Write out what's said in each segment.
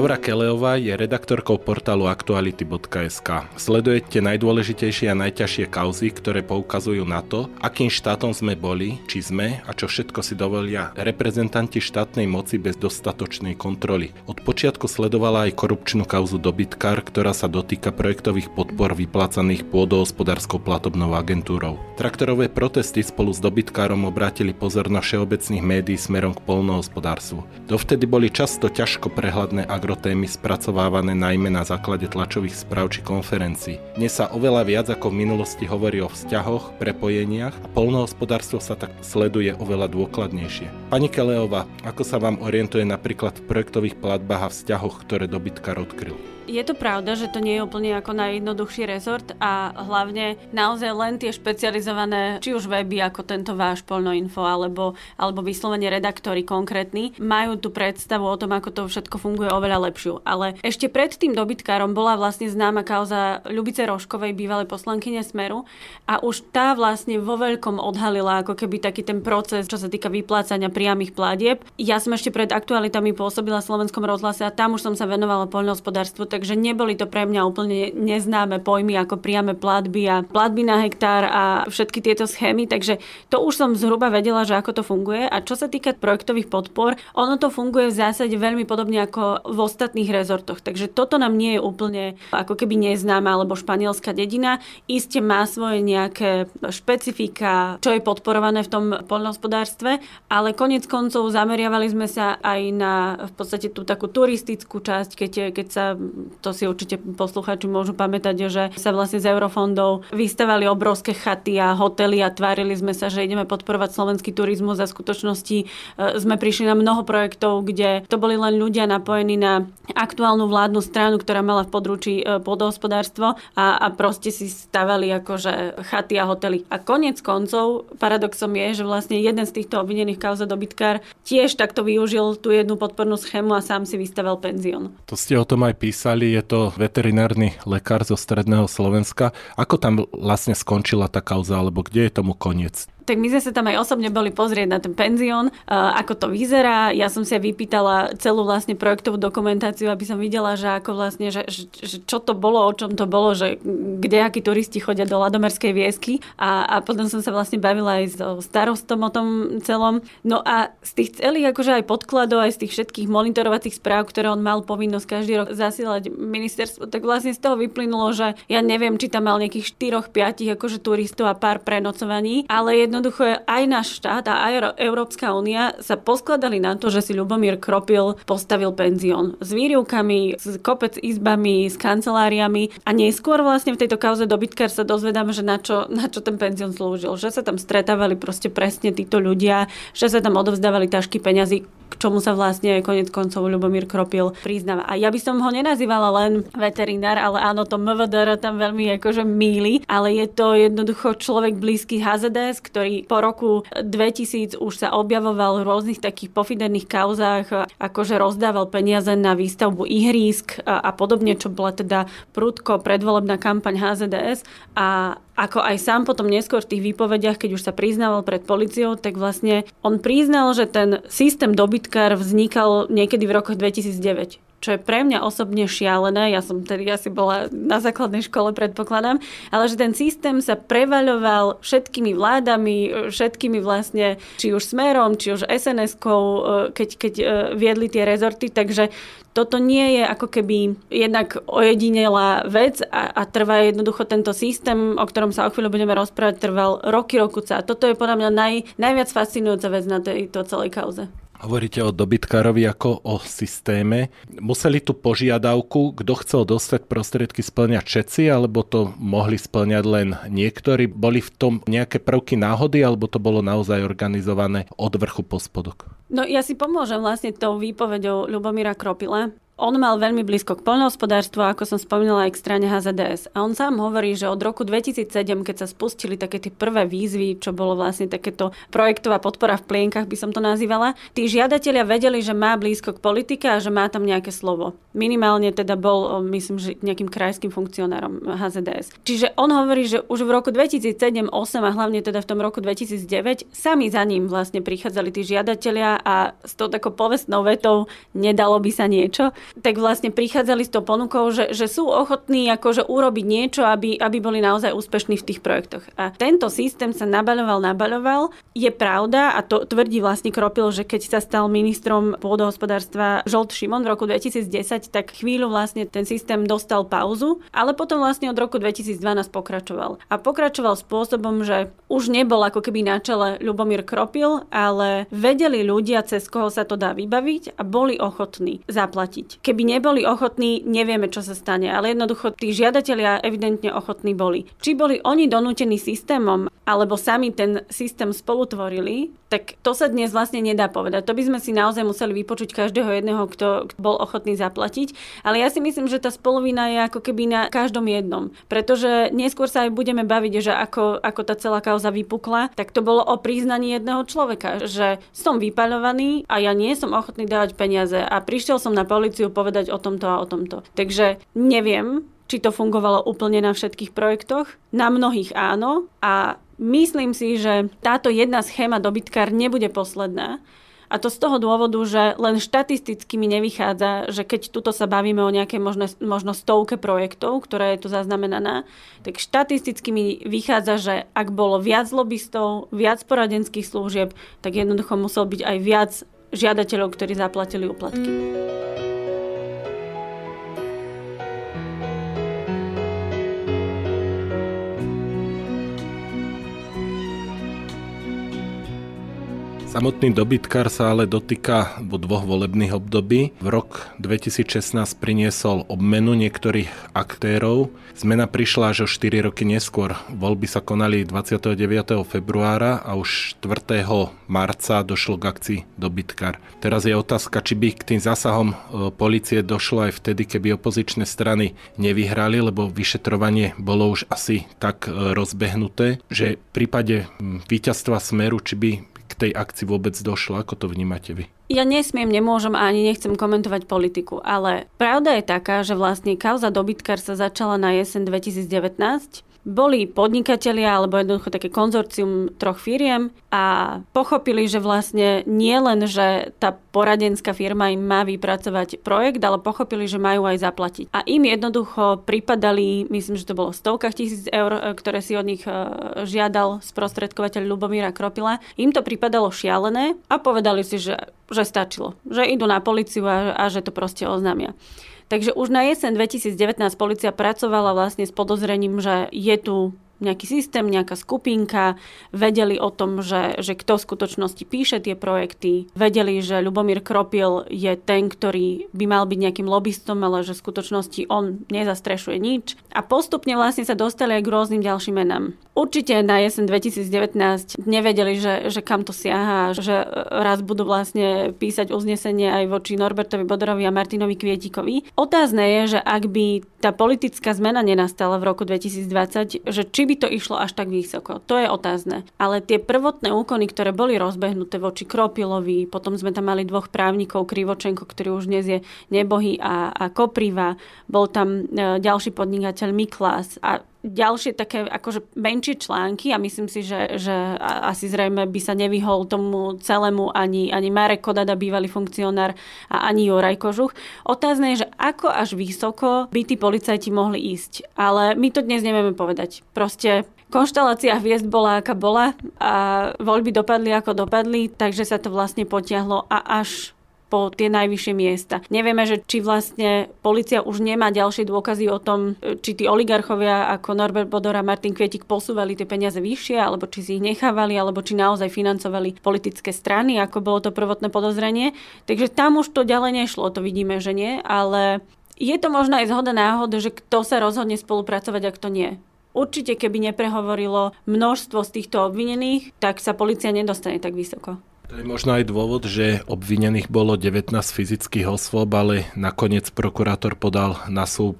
Laura Keleová je redaktorkou portálu aktuality.sk. Sledujete najdôležitejšie a najťažšie kauzy, ktoré poukazujú na to, akým štátom sme boli, či sme a čo všetko si dovolia reprezentanti štátnej moci bez dostatočnej kontroly. Od počiatku sledovala aj korupčnú kauzu dobytkár, ktorá sa dotýka projektových podpor vyplácaných pôdohospodárskou platobnou agentúrou. Traktorové protesty spolu s dobytkárom obrátili pozor na všeobecných médií smerom k polnohospodárstvu. Dovtedy boli často ťažko prehľadné agrotémy spracovávané najmä na základe tlačových správ či konferencií. Dnes sa oveľa viac ako v minulosti hovorí o vzťahoch, prepojeniach a polnohospodárstvo sa tak sleduje oveľa dôkladnejšie. Pani Keleova, ako sa vám orientuje napríklad v projektových platbách a vzťahoch, ktoré dobytkár odkryl? Je to pravda, že to nie je úplne ako najjednoduchší rezort a hlavne naozaj len tie špecializované, či už weby ako tento váš Polnoinfo alebo, alebo vyslovene redaktori konkrétni, majú tú predstavu o tom, ako to všetko funguje oveľa lepšiu. Ale ešte pred tým dobytkárom bola vlastne známa kauza Ľubice Roškovej, bývalej poslankyne Smeru a už tá vlastne vo veľkom odhalila ako keby taký ten proces, čo sa týka vyplácania priamých platieb. Ja som ešte pred aktualitami pôsobila v Slovenskom rozhlase a tam už som sa venovala poľnohospodárstvu, takže neboli to pre mňa úplne neznáme pojmy ako priame platby a platby na hektár a všetky tieto schémy, takže to už som zhruba vedela, že ako to funguje a čo sa týka projektových podpor, ono to funguje v zásade veľmi podobne ako v ostatných rezortoch, takže toto nám nie je úplne ako keby neznáme alebo španielská dedina, iste má svoje nejaké špecifika, čo je podporované v tom poľnohospodárstve, ale konec koncov zameriavali sme sa aj na v podstate tú takú turistickú časť, keď, keď sa to si určite posluchači môžu pamätať, že sa vlastne z eurofondov vystavali obrovské chaty a hotely a tvárili sme sa, že ideme podporovať slovenský turizmus a v skutočnosti e, sme prišli na mnoho projektov, kde to boli len ľudia napojení na aktuálnu vládnu stranu, ktorá mala v područí e, podhospodárstvo a, a proste si stavali akože chaty a hotely. A konec koncov paradoxom je, že vlastne jeden z týchto obvinených kauza dobytkár tiež takto využil tú jednu podpornú schému a sám si vystaval penzión. To ste o tom aj písali je to veterinárny lekár zo stredného Slovenska. Ako tam vlastne skončila tá kauza, alebo kde je tomu koniec? Tak my sme sa tam aj osobne boli pozrieť na ten penzión, ako to vyzerá. Ja som si vypýtala celú vlastne projektovú dokumentáciu, aby som videla, že ako vlastne, že, že, čo to bolo, o čom to bolo, že kde akí turisti chodia do Ladomerskej viesky a, a potom som sa vlastne bavila aj so starostom o tom celom. No a z tých celých akože aj podkladov, aj z tých všetkých monitorovacích správ, ktoré on mal povinnosť každý rok zasielať ministerstvo, tak vlastne z toho vyplynulo, že ja neviem, či tam mal nejakých 4-5 akože turistov a pár prenocovaní, ale jedno jednoducho aj náš štát a aj Európska únia sa poskladali na to, že si Ľubomír Kropil postavil penzión s výrivkami, s kopec izbami, s kanceláriami a neskôr vlastne v tejto kauze dobytkár sa dozvedáme, že na čo, na čo ten penzión slúžil. Že sa tam stretávali proste presne títo ľudia, že sa tam odovzdávali tašky peňazí, k čomu sa vlastne konec koncov Ľubomír Kropil priznáva. A ja by som ho nenazývala len veterinár, ale áno, to MVDR tam veľmi akože míli, ale je to jednoducho človek blízky HZDS, ktorý po roku 2000 už sa objavoval v rôznych takých pofiderných kauzách, akože rozdával peniaze na výstavbu ihrísk a, a podobne, čo bola teda prudko predvolebná kampaň HZDS a ako aj sám potom neskôr v tých výpovediach, keď už sa priznával pred policiou, tak vlastne on priznal, že ten systém dobytkár vznikal niekedy v rokoch 2009 čo je pre mňa osobne šialené, ja som tedy asi bola na základnej škole, predpokladám, ale že ten systém sa prevaľoval všetkými vládami, všetkými vlastne, či už smerom, či už SNS-kou, e, keď, keď e, viedli tie rezorty, takže toto nie je ako keby jednak ojedinelá vec a, a trvá jednoducho tento systém, o ktorom sa o chvíľu budeme rozprávať, trval roky, rokuca. A toto je podľa mňa naj, najviac fascinujúca vec na tejto celej kauze. Hovoríte o dobytkárovi ako o systéme. Museli tú požiadavku, kto chcel dostať prostriedky, splňať všetci, alebo to mohli splňať len niektorí? Boli v tom nejaké prvky náhody, alebo to bolo naozaj organizované od vrchu po spodok? No ja si pomôžem vlastne tou výpovedou Ľubomíra Kropile. On mal veľmi blízko k poľnohospodárstvu, ako som spomínala aj k strane HZDS. A on sám hovorí, že od roku 2007, keď sa spustili také tie prvé výzvy, čo bolo vlastne takéto projektová podpora v plienkach, by som to nazývala, tí žiadatelia vedeli, že má blízko k politike a že má tam nejaké slovo. Minimálne teda bol, myslím, že nejakým krajským funkcionárom HZDS. Čiže on hovorí, že už v roku 2007, 2008 a hlavne teda v tom roku 2009 sami za ním vlastne prichádzali tí žiadatelia a s tou takou povestnou vetou nedalo by sa niečo tak vlastne prichádzali s tou ponukou, že, že sú ochotní akože urobiť niečo, aby, aby boli naozaj úspešní v tých projektoch. A tento systém sa nabaľoval, nabaľoval. Je pravda, a to tvrdí vlastne Kropil, že keď sa stal ministrom pôdohospodárstva Žolt Šimon v roku 2010, tak chvíľu vlastne ten systém dostal pauzu, ale potom vlastne od roku 2012 pokračoval. A pokračoval spôsobom, že už nebol ako keby na čele Ľubomír Kropil, ale vedeli ľudia, cez koho sa to dá vybaviť a boli ochotní zaplatiť. Keby neboli ochotní, nevieme, čo sa stane, ale jednoducho tí žiadatelia evidentne ochotní boli. Či boli oni donútení systémom, alebo sami ten systém spolutvorili, tak to sa dnes vlastne nedá povedať. To by sme si naozaj museli vypočuť každého jedného, kto bol ochotný zaplatiť. Ale ja si myslím, že tá spolovina je ako keby na každom jednom. Pretože neskôr sa aj budeme baviť, že ako, ako tá celá kauza vypukla, tak to bolo o priznaní jedného človeka, že som vypaľovaný a ja nie som ochotný dávať peniaze a prišiel som na policiu povedať o tomto a o tomto. Takže neviem, či to fungovalo úplne na všetkých projektoch. Na mnohých áno a myslím si, že táto jedna schéma dobytkár nebude posledná. A to z toho dôvodu, že len štatisticky mi nevychádza, že keď tuto sa bavíme o nejaké možno, možno stovke projektov, ktorá je tu zaznamenaná, tak štatisticky mi vychádza, že ak bolo viac lobbystov, viac poradenských služieb, tak jednoducho musel byť aj viac žiadateľov, ktorí zaplatili úplatky. Samotný dobytkár sa ale dotýka vo dvoch volebných období. V rok 2016 priniesol obmenu niektorých aktérov. Zmena prišla až o 4 roky neskôr. Voľby sa konali 29. februára a už 4. marca došlo k akcii dobytkár. Teraz je otázka, či by k tým zásahom e, policie došlo aj vtedy, keby opozičné strany nevyhrali, lebo vyšetrovanie bolo už asi tak e, rozbehnuté, že v prípade víťazstva Smeru, či by tej akcii vôbec došlo? Ako to vnímate vy? Ja nesmiem, nemôžem a ani nechcem komentovať politiku, ale pravda je taká, že vlastne kauza dobytkár sa začala na jesen 2019 boli podnikatelia alebo jednoducho také konzorcium troch firiem a pochopili, že vlastne nie len, že tá poradenská firma im má vypracovať projekt, ale pochopili, že majú aj zaplatiť. A im jednoducho pripadali, myslím, že to bolo v stovkách tisíc eur, e, ktoré si od nich e, žiadal sprostredkovateľ Lubomíra Kropila. Im to pripadalo šialené a povedali si, že, že stačilo, že idú na policiu a, a že to proste oznámia. Takže už na jeseň 2019 policia pracovala vlastne s podozrením, že je tu nejaký systém, nejaká skupinka, vedeli o tom, že, že kto v skutočnosti píše tie projekty, vedeli, že Lubomír Kropil je ten, ktorý by mal byť nejakým lobbystom, ale že v skutočnosti on nezastrešuje nič. A postupne vlastne sa dostali aj k rôznym ďalším menám. Určite na jesen 2019 nevedeli, že, že kam to siaha, že raz budú vlastne písať uznesenie aj voči Norbertovi Bodorovi a Martinovi Kvietikovi. Otázne je, že ak by tá politická zmena nenastala v roku 2020, že či by to išlo až tak vysoko. To je otázne. Ale tie prvotné úkony, ktoré boli rozbehnuté voči Kropilovi, potom sme tam mali dvoch právnikov, Krivočenko, ktorý už dnes je nebohý a, a Kopriva, bol tam e, ďalší podnikateľ Miklas a ďalšie také akože menšie články a myslím si, že, že asi zrejme by sa nevyhol tomu celému ani, ani Marek Kodada, bývalý funkcionár a ani Juraj Kožuch. Otázne je, že ako až vysoko by tí policajti mohli ísť. Ale my to dnes nevieme povedať. Proste Konštelácia hviezd bola, aká bola a voľby dopadli, ako dopadli, takže sa to vlastne potiahlo a až po tie najvyššie miesta. Nevieme, že či vlastne policia už nemá ďalšie dôkazy o tom, či tí oligarchovia ako Norbert Bodor a Martin Kvietik posúvali tie peniaze vyššie, alebo či si ich nechávali, alebo či naozaj financovali politické strany, ako bolo to prvotné podozrenie. Takže tam už to ďalej nešlo, to vidíme, že nie, ale je to možno aj zhoda náhod, že kto sa rozhodne spolupracovať a kto nie. Určite, keby neprehovorilo množstvo z týchto obvinených, tak sa policia nedostane tak vysoko. To je možno aj dôvod, že obvinených bolo 19 fyzických osôb, ale nakoniec prokurátor podal na súd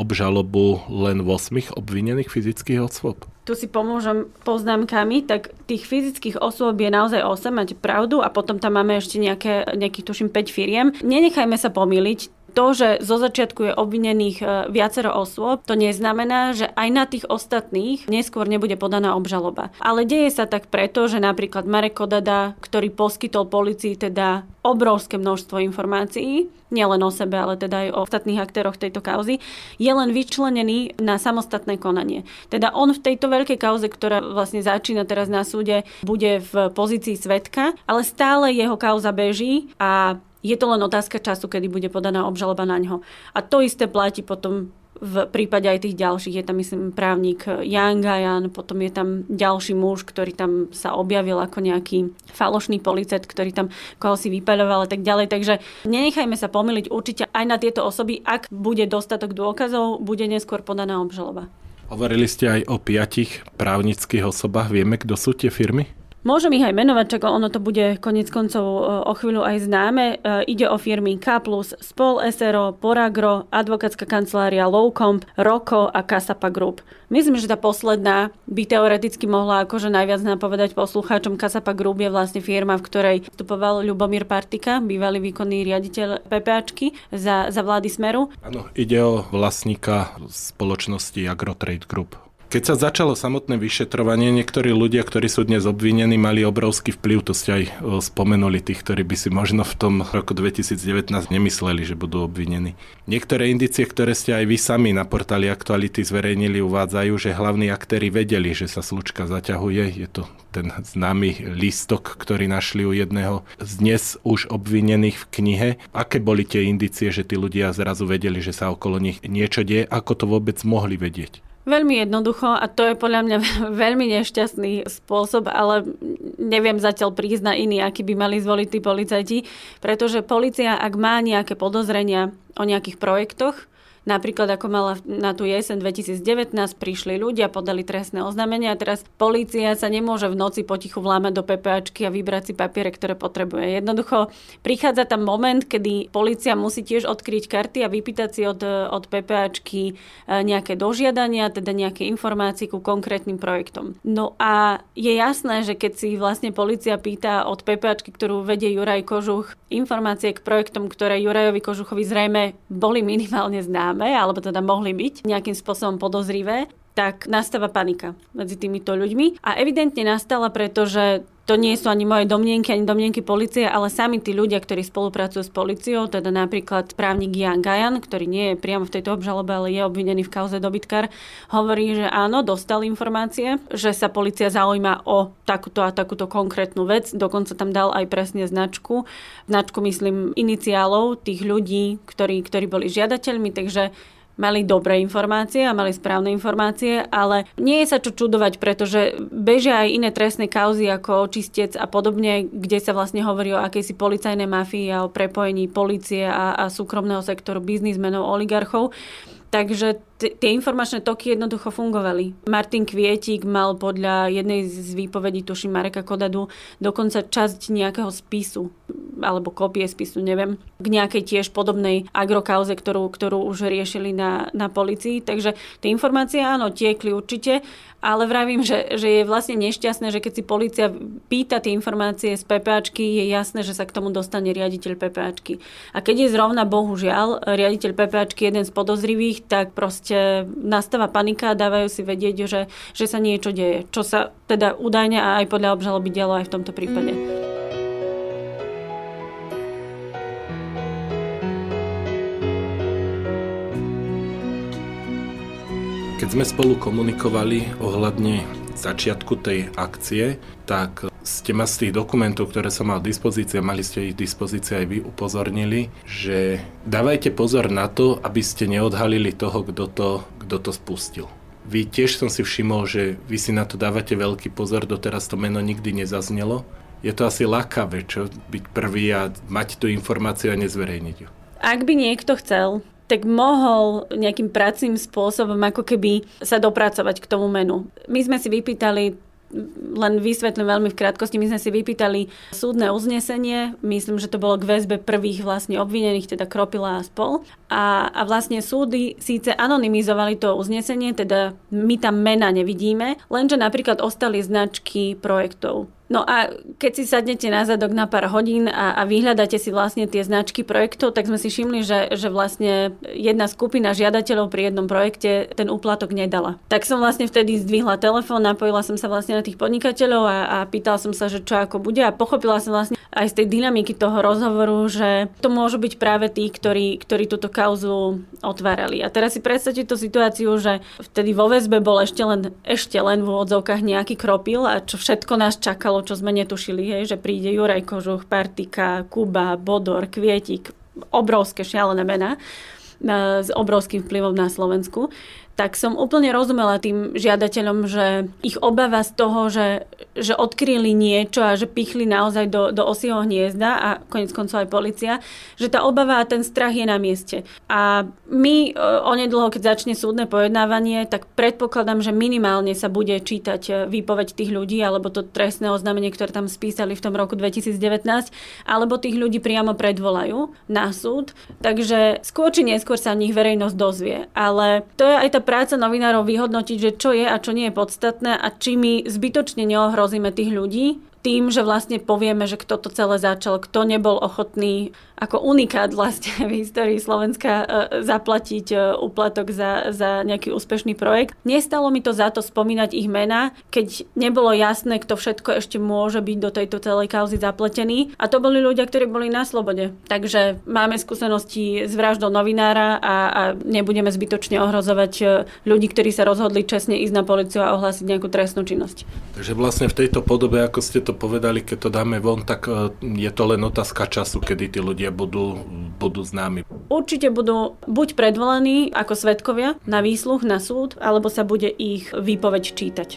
obžalobu len 8 obvinených fyzických osôb. Tu si pomôžem poznámkami, tak tých fyzických osôb je naozaj 8, máte pravdu, a potom tam máme ešte nejaké, nejakých tuším 5 firiem. Nenechajme sa pomýliť, to, že zo začiatku je obvinených e, viacero osôb, to neznamená, že aj na tých ostatných neskôr nebude podaná obžaloba. Ale deje sa tak preto, že napríklad Marek Kodada, ktorý poskytol policii teda obrovské množstvo informácií, nielen o sebe, ale teda aj o ostatných aktéroch tejto kauzy, je len vyčlenený na samostatné konanie. Teda on v tejto veľkej kauze, ktorá vlastne začína teraz na súde, bude v pozícii svetka, ale stále jeho kauza beží a je to len otázka času, kedy bude podaná obžaloba na ňo. A to isté platí potom v prípade aj tých ďalších. Je tam, myslím, právnik Jan Gajan, potom je tam ďalší muž, ktorý tam sa objavil ako nejaký falošný policet, ktorý tam koho si vypaľoval a tak ďalej. Takže nenechajme sa pomýliť určite aj na tieto osoby. Ak bude dostatok dôkazov, bude neskôr podaná obžaloba. Hovorili ste aj o piatich právnických osobách. Vieme, kto sú tie firmy? Môžem ich aj menovať, čak ono to bude konec koncov e, o chvíľu aj známe. E, ide o firmy K+, Spol SRO, Poragro, advokátska kancelária Lowcomp, Roko a Kasapa Group. Myslím, že tá posledná by teoreticky mohla akože najviac napovedať poslucháčom. Kasapa Group je vlastne firma, v ktorej vstupoval Ľubomír Partika, bývalý výkonný riaditeľ PPAčky za, za vlády Smeru. Áno, ide o vlastníka spoločnosti Agrotrade Group. Keď sa začalo samotné vyšetrovanie, niektorí ľudia, ktorí sú dnes obvinení, mali obrovský vplyv, to ste aj spomenuli, tých, ktorí by si možno v tom roku 2019 nemysleli, že budú obvinení. Niektoré indície, ktoré ste aj vy sami na portáli Aktuality zverejnili, uvádzajú, že hlavní aktéry vedeli, že sa slučka zaťahuje. Je to ten známy lístok, ktorý našli u jedného z dnes už obvinených v knihe. Aké boli tie indície, že tí ľudia zrazu vedeli, že sa okolo nich niečo deje? Ako to vôbec mohli vedieť? Veľmi jednoducho a to je podľa mňa veľmi nešťastný spôsob, ale neviem zatiaľ prísť na iný, aký by mali zvoliť tí policajti, pretože policia, ak má nejaké podozrenia o nejakých projektoch, Napríklad ako mala na tú jesen 2019, prišli ľudia, podali trestné oznámenia a teraz polícia sa nemôže v noci potichu vlámať do PPAčky a vybrať si papiere, ktoré potrebuje. Jednoducho prichádza tam moment, kedy polícia musí tiež odkryť karty a vypýtať si od, od PPAčky e, nejaké dožiadania, teda nejaké informácie ku konkrétnym projektom. No a je jasné, že keď si vlastne policia pýta od PPAčky, ktorú vedie Juraj Kožuch, informácie k projektom, ktoré Jurajovi Kožuchovi zrejme boli minimálne známe, známe, alebo teda mohli byť nejakým spôsobom podozrivé, tak nastáva panika medzi týmito ľuďmi. A evidentne nastala, pretože to nie sú ani moje domnienky, ani domnienky policie, ale sami tí ľudia, ktorí spolupracujú s policiou, teda napríklad právnik Jan Gajan, ktorý nie je priamo v tejto obžalobe, ale je obvinený v kauze dobytkar, hovorí, že áno, dostal informácie, že sa policia zaujíma o takúto a takúto konkrétnu vec, dokonca tam dal aj presne značku. Značku myslím iniciálov tých ľudí, ktorí, ktorí boli žiadateľmi, takže mali dobré informácie a mali správne informácie, ale nie je sa čo čudovať, pretože bežia aj iné trestné kauzy ako očistec a podobne, kde sa vlastne hovorí o akejsi policajnej mafii a o prepojení policie a, a súkromného sektoru biznismenov, oligarchov. Takže t- tie informačné toky jednoducho fungovali. Martin Kvietik mal podľa jednej z výpovedí, tuším Mareka Kodadu, dokonca časť nejakého spisu, alebo kopie spisu, neviem, k nejakej tiež podobnej agrokauze, ktorú, ktorú už riešili na, na policii. Takže tie informácie áno, tiekli určite, ale vravím, že, že je vlastne nešťastné, že keď si policia pýta tie informácie z PPAčky, je jasné, že sa k tomu dostane riaditeľ PPAčky. A keď je zrovna bohužiaľ riaditeľ PPAčky jeden z podozrivých, tak proste nastáva panika a dávajú si vedieť, že, že sa niečo deje. Čo sa teda údajne a aj podľa obžaloby dialo aj v tomto prípade. Keď sme spolu komunikovali ohľadne začiatku tej akcie, tak ste ma z tých dokumentov, ktoré som mal v dispozícii, mali ste ich v dispozícii aj vy upozornili, že dávajte pozor na to, aby ste neodhalili toho, kto to, kto to spustil. Vy tiež som si všimol, že vy si na to dávate veľký pozor, doteraz to meno nikdy nezaznelo. Je to asi lákavé, čo byť prvý a mať tú informáciu a nezverejniť ju. Ak by niekto chcel, tak mohol nejakým pracným spôsobom ako keby sa dopracovať k tomu menu. My sme si vypýtali len vysvetlím veľmi v krátkosti, my sme si vypýtali súdne uznesenie, myslím, že to bolo k väzbe prvých vlastne obvinených, teda Kropila a spol. A, a vlastne súdy síce anonymizovali to uznesenie, teda my tam mena nevidíme, lenže napríklad ostali značky projektov No a keď si sadnete na zadok na pár hodín a, a vyhľadáte si vlastne tie značky projektov, tak sme si všimli, že, že vlastne jedna skupina žiadateľov pri jednom projekte ten úplatok nedala. Tak som vlastne vtedy zdvihla telefón, napojila som sa vlastne na tých podnikateľov a, a pýtala som sa, že čo ako bude a pochopila som vlastne aj z tej dynamiky toho rozhovoru, že to môžu byť práve tí, ktorí, ktorí túto kauzu otvárali. A teraz si predstavte tú situáciu, že vtedy vo väzbe bol ešte len, ešte len v úvodzovkách nejaký kropil a čo všetko nás čakalo stalo, čo sme netušili, hej, že príde Juraj Kožuch, Partika, Kuba, Bodor, Kvietik, obrovské šialené mená e, s obrovským vplyvom na Slovensku tak som úplne rozumela tým žiadateľom, že ich obava z toho, že, že odkryli niečo a že pichli naozaj do, do osieho hniezda a konec koncov aj policia, že tá obava a ten strach je na mieste. A my e, onedlho, keď začne súdne pojednávanie, tak predpokladám, že minimálne sa bude čítať e, výpoveď tých ľudí alebo to trestné oznámenie, ktoré tam spísali v tom roku 2019, alebo tých ľudí priamo predvolajú na súd. Takže skôr či neskôr sa o nich verejnosť dozvie. Ale to je aj tá práca novinárov vyhodnotiť, že čo je a čo nie je podstatné a či my zbytočne neohrozíme tých ľudí tým, že vlastne povieme, že kto to celé začal, kto nebol ochotný ako unikát vlastne v histórii Slovenska e, zaplatiť e, úplatok za, za nejaký úspešný projekt. Nestalo mi to za to spomínať ich mená, keď nebolo jasné, kto všetko ešte môže byť do tejto celej kauzy zapletený. A to boli ľudia, ktorí boli na slobode. Takže máme skúsenosti s vraždou novinára a, a nebudeme zbytočne ohrozovať e, ľudí, ktorí sa rozhodli čestne ísť na policiu a ohlásiť nejakú trestnú činnosť. Takže vlastne v tejto podobe, ako ste to povedali, keď to dáme von, tak je to len otázka času, kedy tí ľudia ľudia budú, budú známi. Určite budú buď predvolení ako svetkovia na výsluch, na súd, alebo sa bude ich výpoveď čítať.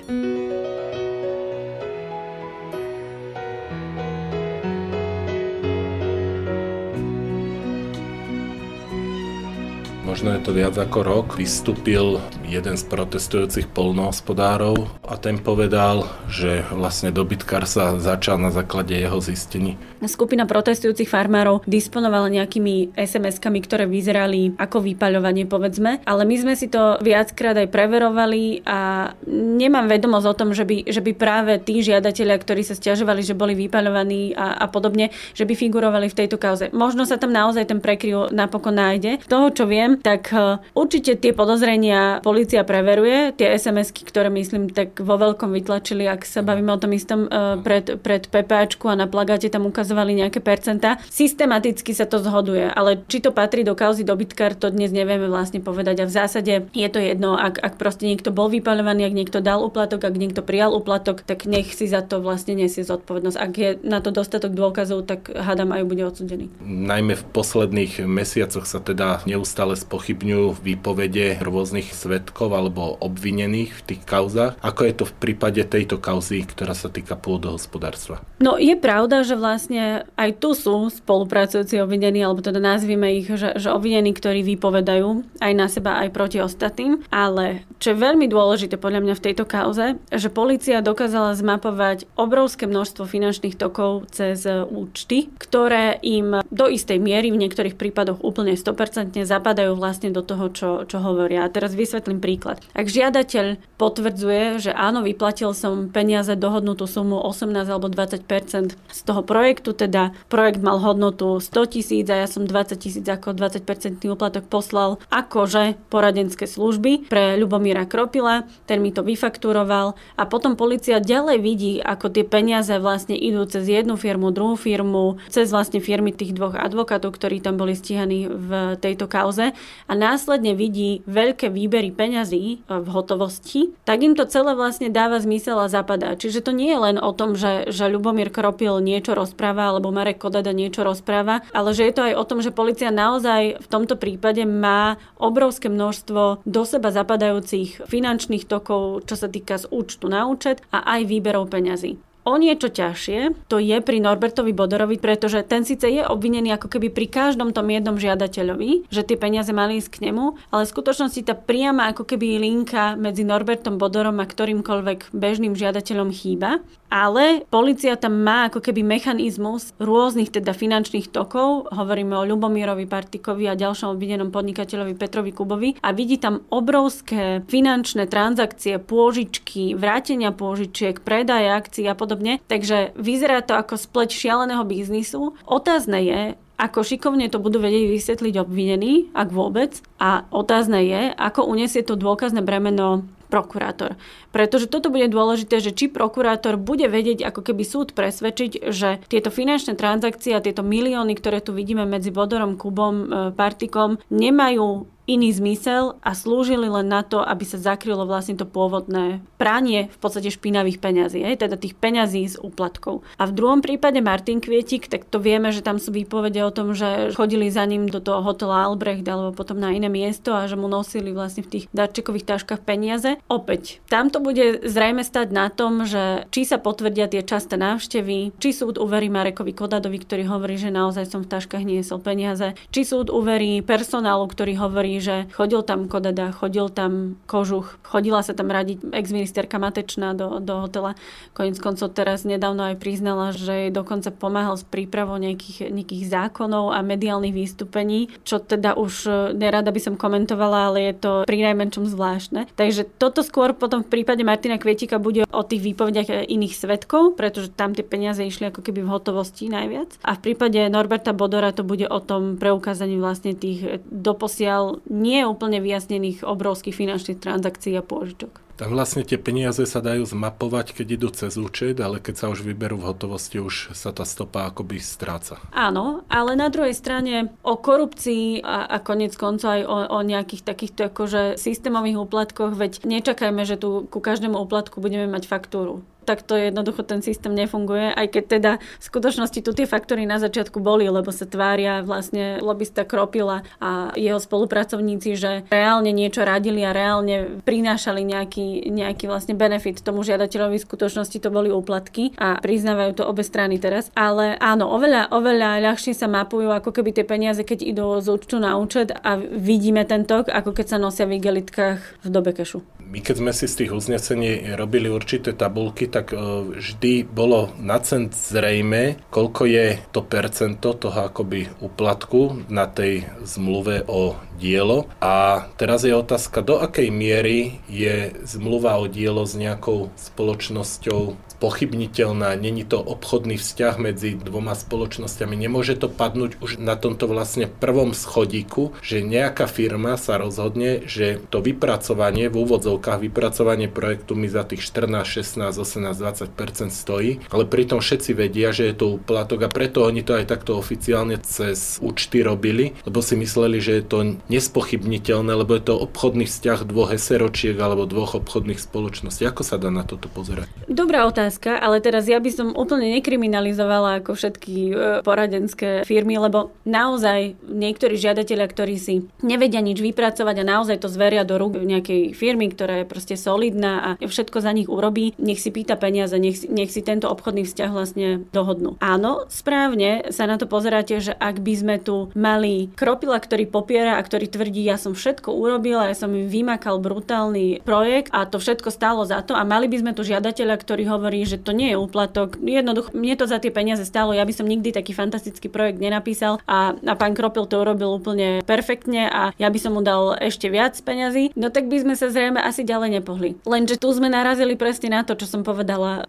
Možno je to viac ako rok, vystúpil jeden z protestujúcich polnohospodárov a ten povedal, že vlastne dobytkár sa začal na základe jeho zistení. Skupina protestujúcich farmárov disponovala nejakými SMS-kami, ktoré vyzerali ako vypaľovanie, povedzme, ale my sme si to viackrát aj preverovali a nemám vedomosť o tom, že by, že by práve tí žiadatelia, ktorí sa stiažovali, že boli vypaľovaní a, a podobne, že by figurovali v tejto kauze. Možno sa tam naozaj ten prekryv napokon nájde. Toho, čo viem, tak e, určite tie podozrenia policia preveruje. Tie SMS-ky, ktoré myslím, tak vo veľkom vytlačili, ak sa bavíme o tom istom e, pred, pred PPAčku a na plagáte tam ukazovali nejaké percentá. Systematicky sa to zhoduje, ale či to patrí do kauzy dobytkár, to dnes nevieme vlastne povedať. A v zásade je to jedno, ak, ak proste niekto bol vypaľovaný, ak niekto dal uplatok, ak niekto prijal uplatok, tak nech si za to vlastne nesie zodpovednosť. Ak je na to dostatok dôkazov, tak hádam aj bude odsudený. Najmä v posledných mesiacoch sa teda neustále spochybňujú výpovede rôznych svetkov alebo obvinených v tých kauzách. Ako je to v prípade tejto kauzy, ktorá sa týka pôdohospodárstva? No je pravda, že vlastne aj tu sú spolupracujúci obvinení, alebo teda nazvime ich, že, že obvinení, ktorí vypovedajú aj na seba, aj proti ostatným. Ale čo je veľmi dôležité podľa mňa v tejto kauze, že policia dokázala zmapovať obrovské množstvo finančných tokov cez účty, ktoré im do istej miery, v niektorých prípadoch úplne 100% zapadajú vlastne do toho, čo, čo hovoria. A teraz vysvetlím príklad. Ak žiadateľ potvrdzuje, že áno, vyplatil som peniaze dohodnutú sumu 18 alebo 20% z toho projektu, teda projekt mal hodnotu 100 tisíc a ja som 20 tisíc ako 20% úplatok poslal akože poradenské služby pre Ľubomíra Kropila, ten mi to vyfakturoval a potom policia ďalej vidí, ako tie peniaze vlastne idú cez jednu firmu, druhú firmu, cez vlastne firmy tých dvoch advokátov, ktorí tam boli stíhaní v tejto kauze a následne vidí veľké výbery peňazí e, v hotovosti, tak im to celé vlastne dáva zmysel a zapadá. Čiže to nie je len o tom, že, že Ľubomír Kropil niečo rozpráva alebo Marek Kodada niečo rozpráva, ale že je to aj o tom, že policia naozaj v tomto prípade má obrovské množstvo do seba zapadajúcich finančných tokov, čo sa týka z účtu na účet a aj výberov peňazí. O niečo ťažšie to je pri Norbertovi Bodorovi, pretože ten síce je obvinený ako keby pri každom tom jednom žiadateľovi, že tie peniaze mali ísť k nemu, ale v skutočnosti tá priama ako keby linka medzi Norbertom Bodorom a ktorýmkoľvek bežným žiadateľom chýba. Ale policia tam má ako keby mechanizmus rôznych teda finančných tokov, hovoríme o Ľubomírovi Partikovi a ďalšom obvinenom podnikateľovi Petrovi Kubovi a vidí tam obrovské finančné transakcie, pôžičky, vrátenia pôžičiek, predaje akcií a podobne. Takže vyzerá to ako spleť šialeného biznisu. Otázne je, ako šikovne to budú vedieť vysvetliť obvinení, ak vôbec. A otázne je, ako uniesie to dôkazné bremeno prokurátor. Pretože toto bude dôležité, že či prokurátor bude vedieť ako keby súd presvedčiť, že tieto finančné transakcie a tieto milióny, ktoré tu vidíme medzi Bodorom, Kubom, e, Partikom, nemajú iný zmysel a slúžili len na to, aby sa zakrylo vlastne to pôvodné pranie v podstate špinavých peňazí, aj, teda tých peňazí z úplatkov. A v druhom prípade Martin Kvietik, tak to vieme, že tam sú výpovede o tom, že chodili za ním do toho hotela Albrecht alebo potom na iné miesto a že mu nosili vlastne v tých darčekových taškách peniaze. Opäť, tam to bude zrejme stať na tom, že či sa potvrdia tie časté návštevy, či súd uverí Marekovi Kodadovi, ktorý hovorí, že naozaj som v taškách niesol peniaze, či súd uverí personálu, ktorý hovorí, že chodil tam Kodada, chodil tam Kožuch, chodila sa tam radiť ex-ministerka Matečná do, do hotela. Koniec koncov teraz nedávno aj priznala, že jej dokonca pomáhal s prípravou nejakých, nejakých zákonov a mediálnych vystúpení, čo teda už e, nerada by som komentovala, ale je to pri najmenšom zvláštne. Takže toto skôr potom v prípade Martina Kvietika bude o tých výpovediach iných svetkov, pretože tam tie peniaze išli ako keby v hotovosti najviac. A v prípade Norberta Bodora to bude o tom preukázaní vlastne tých doposiaľ nie úplne vyjasnených obrovských finančných transakcií a pôžičok. Tam vlastne tie peniaze sa dajú zmapovať, keď idú cez účet, ale keď sa už vyberú v hotovosti, už sa tá stopa akoby stráca. Áno, ale na druhej strane o korupcii a, a konec koncov aj o, o nejakých takýchto akože systémových úplatkoch, veď nečakajme, že tu ku každému úplatku budeme mať faktúru tak to jednoducho ten systém nefunguje, aj keď teda v skutočnosti tu tie faktory na začiatku boli, lebo sa tvária vlastne lobista Kropila a jeho spolupracovníci, že reálne niečo radili a reálne prinášali nejaký, nejaký vlastne benefit tomu žiadateľovi. V skutočnosti to boli úplatky a priznávajú to obe strany teraz. Ale áno, oveľa, oveľa ľahšie sa mapujú ako keby tie peniaze, keď idú z účtu na účet a vidíme ten tok, ako keď sa nosia v igelitkách v dobe kešu. My keď sme si z tých uznesení robili určité tabulky, tak e, vždy bolo na cent zrejme, koľko je to percento toho akoby úplatku na tej zmluve o dielo. A teraz je otázka, do akej miery je zmluva o dielo s nejakou spoločnosťou pochybniteľná, není to obchodný vzťah medzi dvoma spoločnosťami. Nemôže to padnúť už na tomto vlastne prvom schodíku, že nejaká firma sa rozhodne, že to vypracovanie, v úvodzovkách vypracovanie projektu mi za tých 14, 16, 18, 20% stojí, ale pritom všetci vedia, že je to úplatok a preto oni to aj takto oficiálne cez účty robili, lebo si mysleli, že je to nespochybniteľné, lebo je to obchodný vzťah dvoch SROčiek alebo dvoch obchodných spoločností. Ako sa dá na toto pozerať? Dobrá otázka otázka, ale teraz ja by som úplne nekriminalizovala ako všetky e, poradenské firmy, lebo naozaj niektorí žiadatelia, ktorí si nevedia nič vypracovať a naozaj to zveria do rúk nejakej firmy, ktorá je proste solidná a všetko za nich urobí, nech si pýta peniaze, nech, nech si tento obchodný vzťah vlastne dohodnú. Áno, správne sa na to pozeráte, že ak by sme tu mali kropila, ktorý popiera a ktorý tvrdí, ja som všetko urobila, ja som im vymakal brutálny projekt a to všetko stálo za to a mali by sme tu žiadateľa, ktorý hovorí, že to nie je úplatok. Jednoducho, mne to za tie peniaze stálo, ja by som nikdy taký fantastický projekt nenapísal a, a pán Kropil to urobil úplne perfektne a ja by som mu dal ešte viac peňazí, no tak by sme sa zrejme asi ďalej nepohli. Lenže tu sme narazili presne na to, čo som povedala,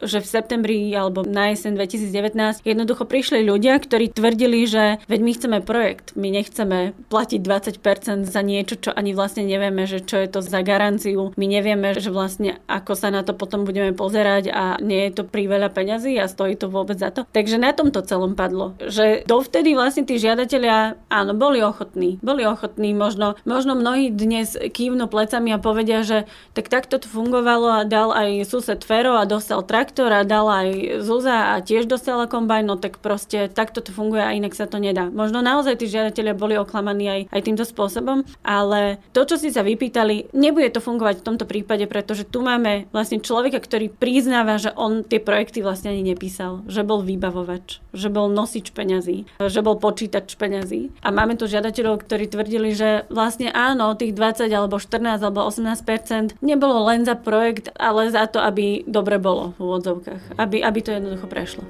že v septembri alebo na jeseň 2019 jednoducho prišli ľudia, ktorí tvrdili, že veď my chceme projekt, my nechceme platiť 20% za niečo, čo ani vlastne nevieme, že čo je to za garanciu, my nevieme, že vlastne ako sa na to potom budeme pozerať a nie je to veľa peňazí a stojí to vôbec za to. Takže na tom to celom padlo. Že dovtedy vlastne tí žiadatelia, áno, boli ochotní. Boli ochotní, možno, možno mnohí dnes kývnu plecami a povedia, že tak takto to fungovalo a dal aj sused Fero a dostal traktor a dal aj Zuza a tiež dostala kombajn, no tak proste takto to funguje a inak sa to nedá. Možno naozaj tí žiadatelia boli oklamaní aj, aj týmto spôsobom ale to, čo si sa vypýtali, nebude to fungovať v tomto prípade, pretože tu máme vlastne človeka, ktorý priznáva, že on tie projekty vlastne ani nepísal, že bol vybavovač, že bol nosič peňazí, že bol počítač peňazí. A máme tu žiadateľov, ktorí tvrdili, že vlastne áno, tých 20 alebo 14 alebo 18% nebolo len za projekt, ale za to, aby dobre bolo v úvodzovkách, aby, aby to jednoducho prešlo.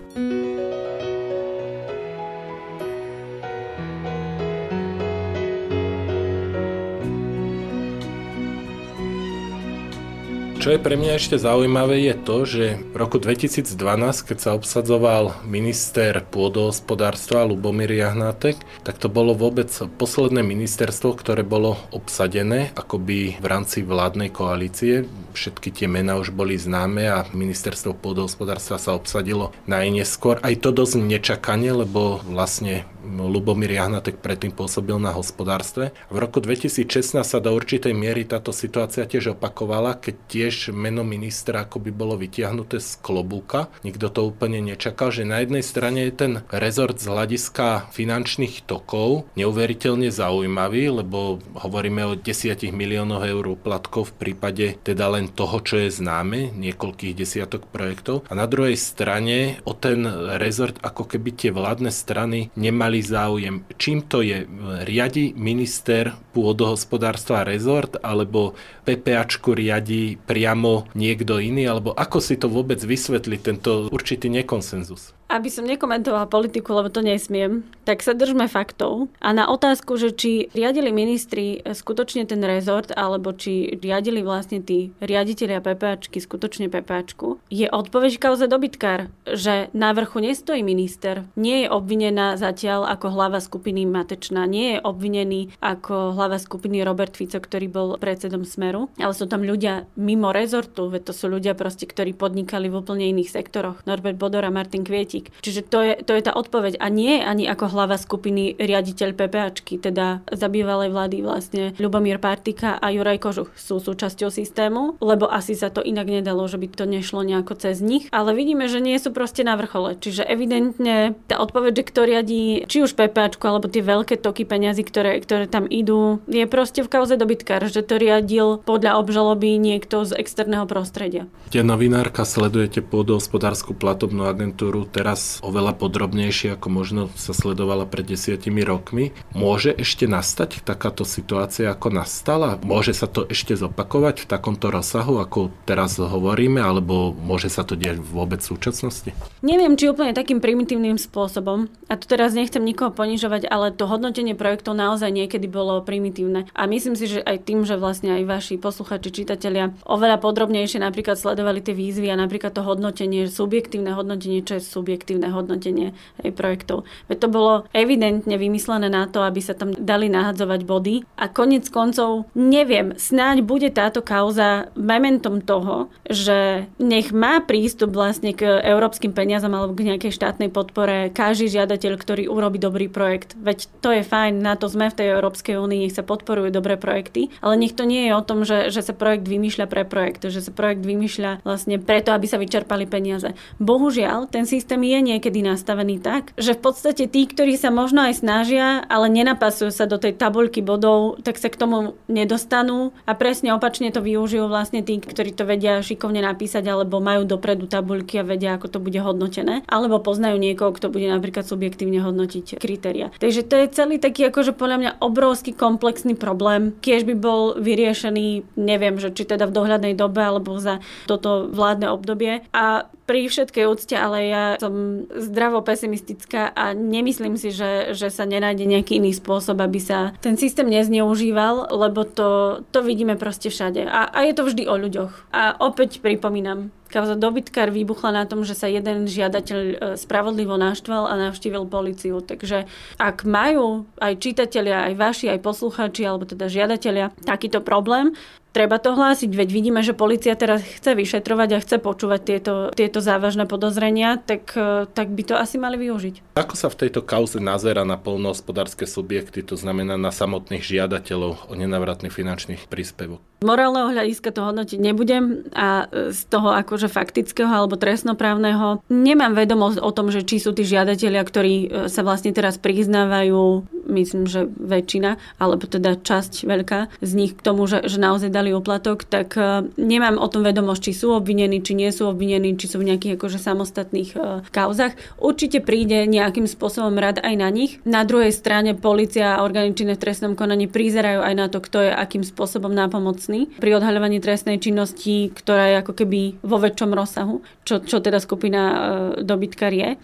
Čo je pre mňa ešte zaujímavé je to, že v roku 2012, keď sa obsadzoval minister pôdohospodárstva Lubomír Jahnátek, tak to bolo vôbec posledné ministerstvo, ktoré bolo obsadené akoby v rámci vládnej koalície. Všetky tie mená už boli známe a ministerstvo pôdohospodárstva sa obsadilo najneskôr. Aj to dosť nečakane, lebo vlastne Lubomír Jahnatek predtým pôsobil na hospodárstve. V roku 2016 sa do určitej miery táto situácia tiež opakovala, keď tiež meno ministra ako by bolo vytiahnuté z klobúka. Nikto to úplne nečakal, že na jednej strane je ten rezort z hľadiska finančných tokov neuveriteľne zaujímavý, lebo hovoríme o desiatich miliónoch eur platkov v prípade teda len toho, čo je známe, niekoľkých desiatok projektov. A na druhej strane o ten rezort ako keby tie vládne strany nemali mali záujem. Čím to je? Riadi minister pôdohospodárstva rezort alebo PPAčku riadi priamo niekto iný? Alebo ako si to vôbec vysvetli tento určitý nekonsenzus? Aby som nekomentovala politiku, lebo to nesmiem, tak sa držme faktov. A na otázku, že či riadili ministri skutočne ten rezort, alebo či riadili vlastne tí riaditeľia PPAčky skutočne PPAčku, je odpoveď kauze dobytkár, že na vrchu nestojí minister. Nie je obvinená zatiaľ ako hlava skupiny Matečná, nie je obvinený ako hlava skupiny Robert Fico, ktorý bol predsedom Smeru, ale sú tam ľudia mimo rezortu, veď to sú ľudia proste, ktorí podnikali v úplne iných sektoroch. Norbert Bodor a Martin Kvieti politik. Čiže to je, to je tá odpoveď. A nie ani ako hlava skupiny riaditeľ PPAčky, teda za vlády vlastne Ľubomír Partika a Juraj Kožuch sú súčasťou systému, lebo asi sa to inak nedalo, že by to nešlo nejako cez nich. Ale vidíme, že nie sú proste na vrchole. Čiže evidentne tá odpoveď, že kto riadí či už PPAčku alebo tie veľké toky peňazí, ktoré, ktoré tam idú, je proste v kauze dobytkár, že to riadil podľa obžaloby niekto z externého prostredia. Tie novinárka sledujete pôdohospodárskú platobnú agentúru teraz oveľa podrobnejšie, ako možno sa sledovala pred desiatimi rokmi. Môže ešte nastať takáto situácia, ako nastala? Môže sa to ešte zopakovať v takomto rozsahu, ako teraz hovoríme, alebo môže sa to diať vôbec v súčasnosti? Neviem, či úplne takým primitívnym spôsobom. A tu teraz nechcem nikoho ponižovať, ale to hodnotenie projektov naozaj niekedy bolo primitívne. A myslím si, že aj tým, že vlastne aj vaši posluchači, čitatelia oveľa podrobnejšie napríklad sledovali tie výzvy a napríklad to hodnotenie, subjektívne hodnotenie, čo je subjektívne hodnotenie aj projektov. Veď to bolo evidentne vymyslené na to, aby sa tam dali nahadzovať body a konec koncov neviem, snáď bude táto kauza momentom toho, že nech má prístup vlastne k európskym peniazom alebo k nejakej štátnej podpore každý žiadateľ, ktorý urobí dobrý projekt. Veď to je fajn, na to sme v tej Európskej únii, nech sa podporujú dobré projekty, ale nech to nie je o tom, že, že sa projekt vymýšľa pre projekt, že sa projekt vymýšľa vlastne preto, aby sa vyčerpali peniaze. Bohužiaľ, ten systém je niekedy nastavený tak, že v podstate tí, ktorí sa možno aj snažia, ale nenapasujú sa do tej tabuľky bodov, tak sa k tomu nedostanú a presne opačne to využijú vlastne tí, ktorí to vedia šikovne napísať alebo majú dopredu tabuľky a vedia, ako to bude hodnotené, alebo poznajú niekoho, kto bude napríklad subjektívne hodnotiť kritéria. Takže to je celý taký akože podľa mňa obrovský komplexný problém. Kiež by bol vyriešený, neviem, že či teda v dohľadnej dobe alebo za toto vládne obdobie. A pri všetkej úcte, ale ja som zdravo pesimistická a nemyslím si, že, že sa nenájde nejaký iný spôsob, aby sa ten systém nezneužíval, lebo to, to vidíme proste všade. A, a je to vždy o ľuďoch. A opäť pripomínam, Kauza dobytkár vybuchla na tom, že sa jeden žiadateľ e, spravodlivo naštval a navštívil policiu. Takže ak majú aj čitatelia, aj vaši, aj poslucháči, alebo teda žiadatelia takýto problém, treba to hlásiť, veď vidíme, že policia teraz chce vyšetrovať a chce počúvať tieto, tieto závažné podozrenia, tak, e, tak by to asi mali využiť. Ako sa v tejto kauze nazera na polnohospodárske subjekty, to znamená na samotných žiadateľov o nenavratný finančný príspevok? Morálneho hľadiska to hodnotiť nebudem a e, z toho akože faktického alebo trestnoprávneho nemám vedomosť o tom, že či sú tí žiadatelia, ktorí e, sa vlastne teraz priznávajú myslím, že väčšina, alebo teda časť veľká z nich k tomu, že, že naozaj dali oplatok, tak uh, nemám o tom vedomosť, či sú obvinení, či nie sú obvinení, či sú v nejakých akože samostatných kauzach. Určite príde nejakým spôsobom rad aj na nich. Na druhej strane policia a orgány v trestnom konaní prizerajú aj na to, kto je akým spôsobom nápomocný pri odhaľovaní trestnej činnosti, ktorá je ako keby vo väčšom rozsahu, čo, čo teda skupina uh, dobytkar je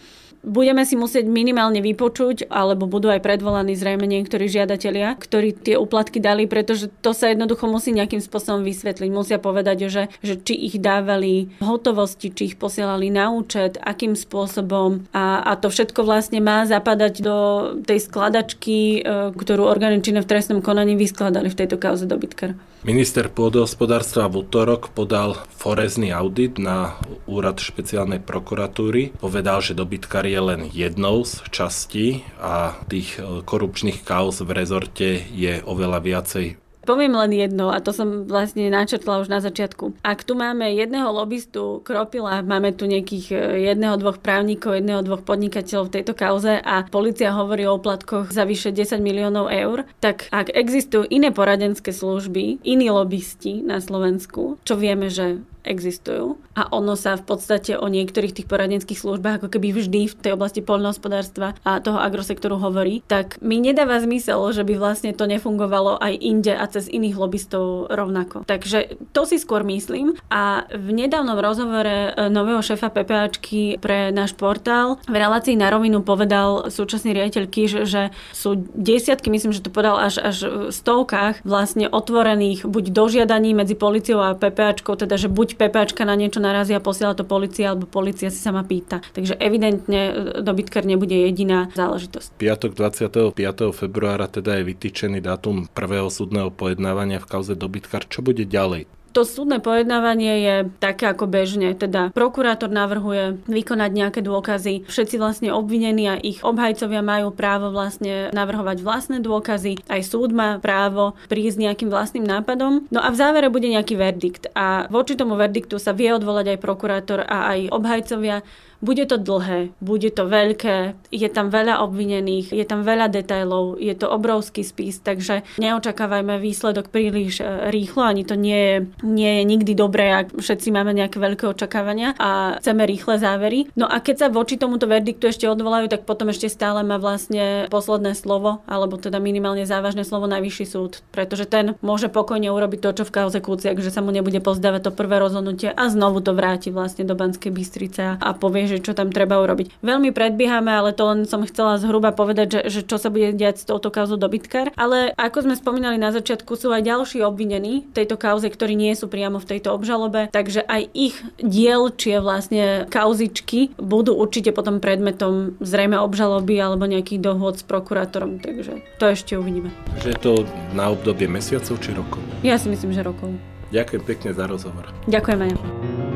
budeme si musieť minimálne vypočuť, alebo budú aj predvolaní zrejme niektorí žiadatelia, ktorí tie úplatky dali, pretože to sa jednoducho musí nejakým spôsobom vysvetliť. Musia povedať, že, že či ich dávali hotovosti, či ich posielali na účet, akým spôsobom a, a to všetko vlastne má zapadať do tej skladačky, e, ktorú orgány v trestnom konaní vyskladali v tejto kauze dobytkar. Minister pôdohospodárstva v útorok podal forezný audit na úrad špeciálnej prokuratúry. Povedal, že dobytkar je len jednou z častí a tých e, korupčných kauz v rezorte je oveľa viacej Poviem len jedno, a to som vlastne načrtla už na začiatku. Ak tu máme jedného lobbystu Kropila, máme tu nejakých e, jedného, dvoch právnikov, jedného, dvoch podnikateľov v tejto kauze a policia hovorí o oplatkoch za vyše 10 miliónov eur, tak ak existujú iné poradenské služby, iní lobbysti na Slovensku, čo vieme, že existujú. A ono sa v podstate o niektorých tých poradenských službách ako keby vždy v tej oblasti poľnohospodárstva a toho agrosektoru hovorí, tak mi nedáva zmysel, že by vlastne to nefungovalo aj inde a cez iných lobbystov rovnako. Takže to si skôr myslím. A v nedávnom rozhovore e, nového šéfa PPAčky pre náš portál v relácii na rovinu povedal súčasný riaditeľ Kiš, že sú desiatky, myslím, že to povedal až, až v stovkách vlastne otvorených buď dožiadaní medzi policiou a PPAčkou, teda že buď PPAčka na niečo narazí a posiela to policia, alebo policia si sama pýta. Takže evidentne e, dobytkar nebude jediná záležitosť. Piatok 25. februára teda je vytýčený dátum prvého súdneho pojednávania v kauze dobytkar. Čo bude ďalej? To súdne pojednávanie je také ako bežne, teda prokurátor navrhuje vykonať nejaké dôkazy. Všetci vlastne obvinení a ich obhajcovia majú právo vlastne navrhovať vlastné dôkazy. Aj súd má právo prísť nejakým vlastným nápadom. No a v závere bude nejaký verdikt. A voči tomu verdiktu sa vie odvolať aj prokurátor a aj obhajcovia. Bude to dlhé, bude to veľké, je tam veľa obvinených, je tam veľa detajlov, je to obrovský spis, takže neočakávajme výsledok príliš e, rýchlo, ani to nie je, nie je nikdy dobré, ak všetci máme nejaké veľké očakávania a chceme rýchle závery. No a keď sa voči tomuto verdiktu ešte odvolajú, tak potom ešte stále má vlastne posledné slovo, alebo teda minimálne závažné slovo najvyšší súd, pretože ten môže pokojne urobiť to, čo v kauze Kuciak, že sa mu nebude pozdávať to prvé rozhodnutie a znovu to vráti vlastne do Banskej Bystrice a povie, že čo tam treba urobiť. Veľmi predbiehame, ale to len som chcela zhruba povedať, že, že čo sa bude diať s touto kauzou dobytkar. Ale ako sme spomínali na začiatku, sú aj ďalší obvinení v tejto kauze, ktorí nie sú priamo v tejto obžalobe, takže aj ich dielčie vlastne kauzičky budú určite potom predmetom zrejme obžaloby alebo nejakých dohôd s prokurátorom, takže to ešte uvidíme. Takže je to na obdobie mesiacov či rokov? Ja si myslím, že rokov. Ďakujem pekne za rozhovor. Ďakujem aj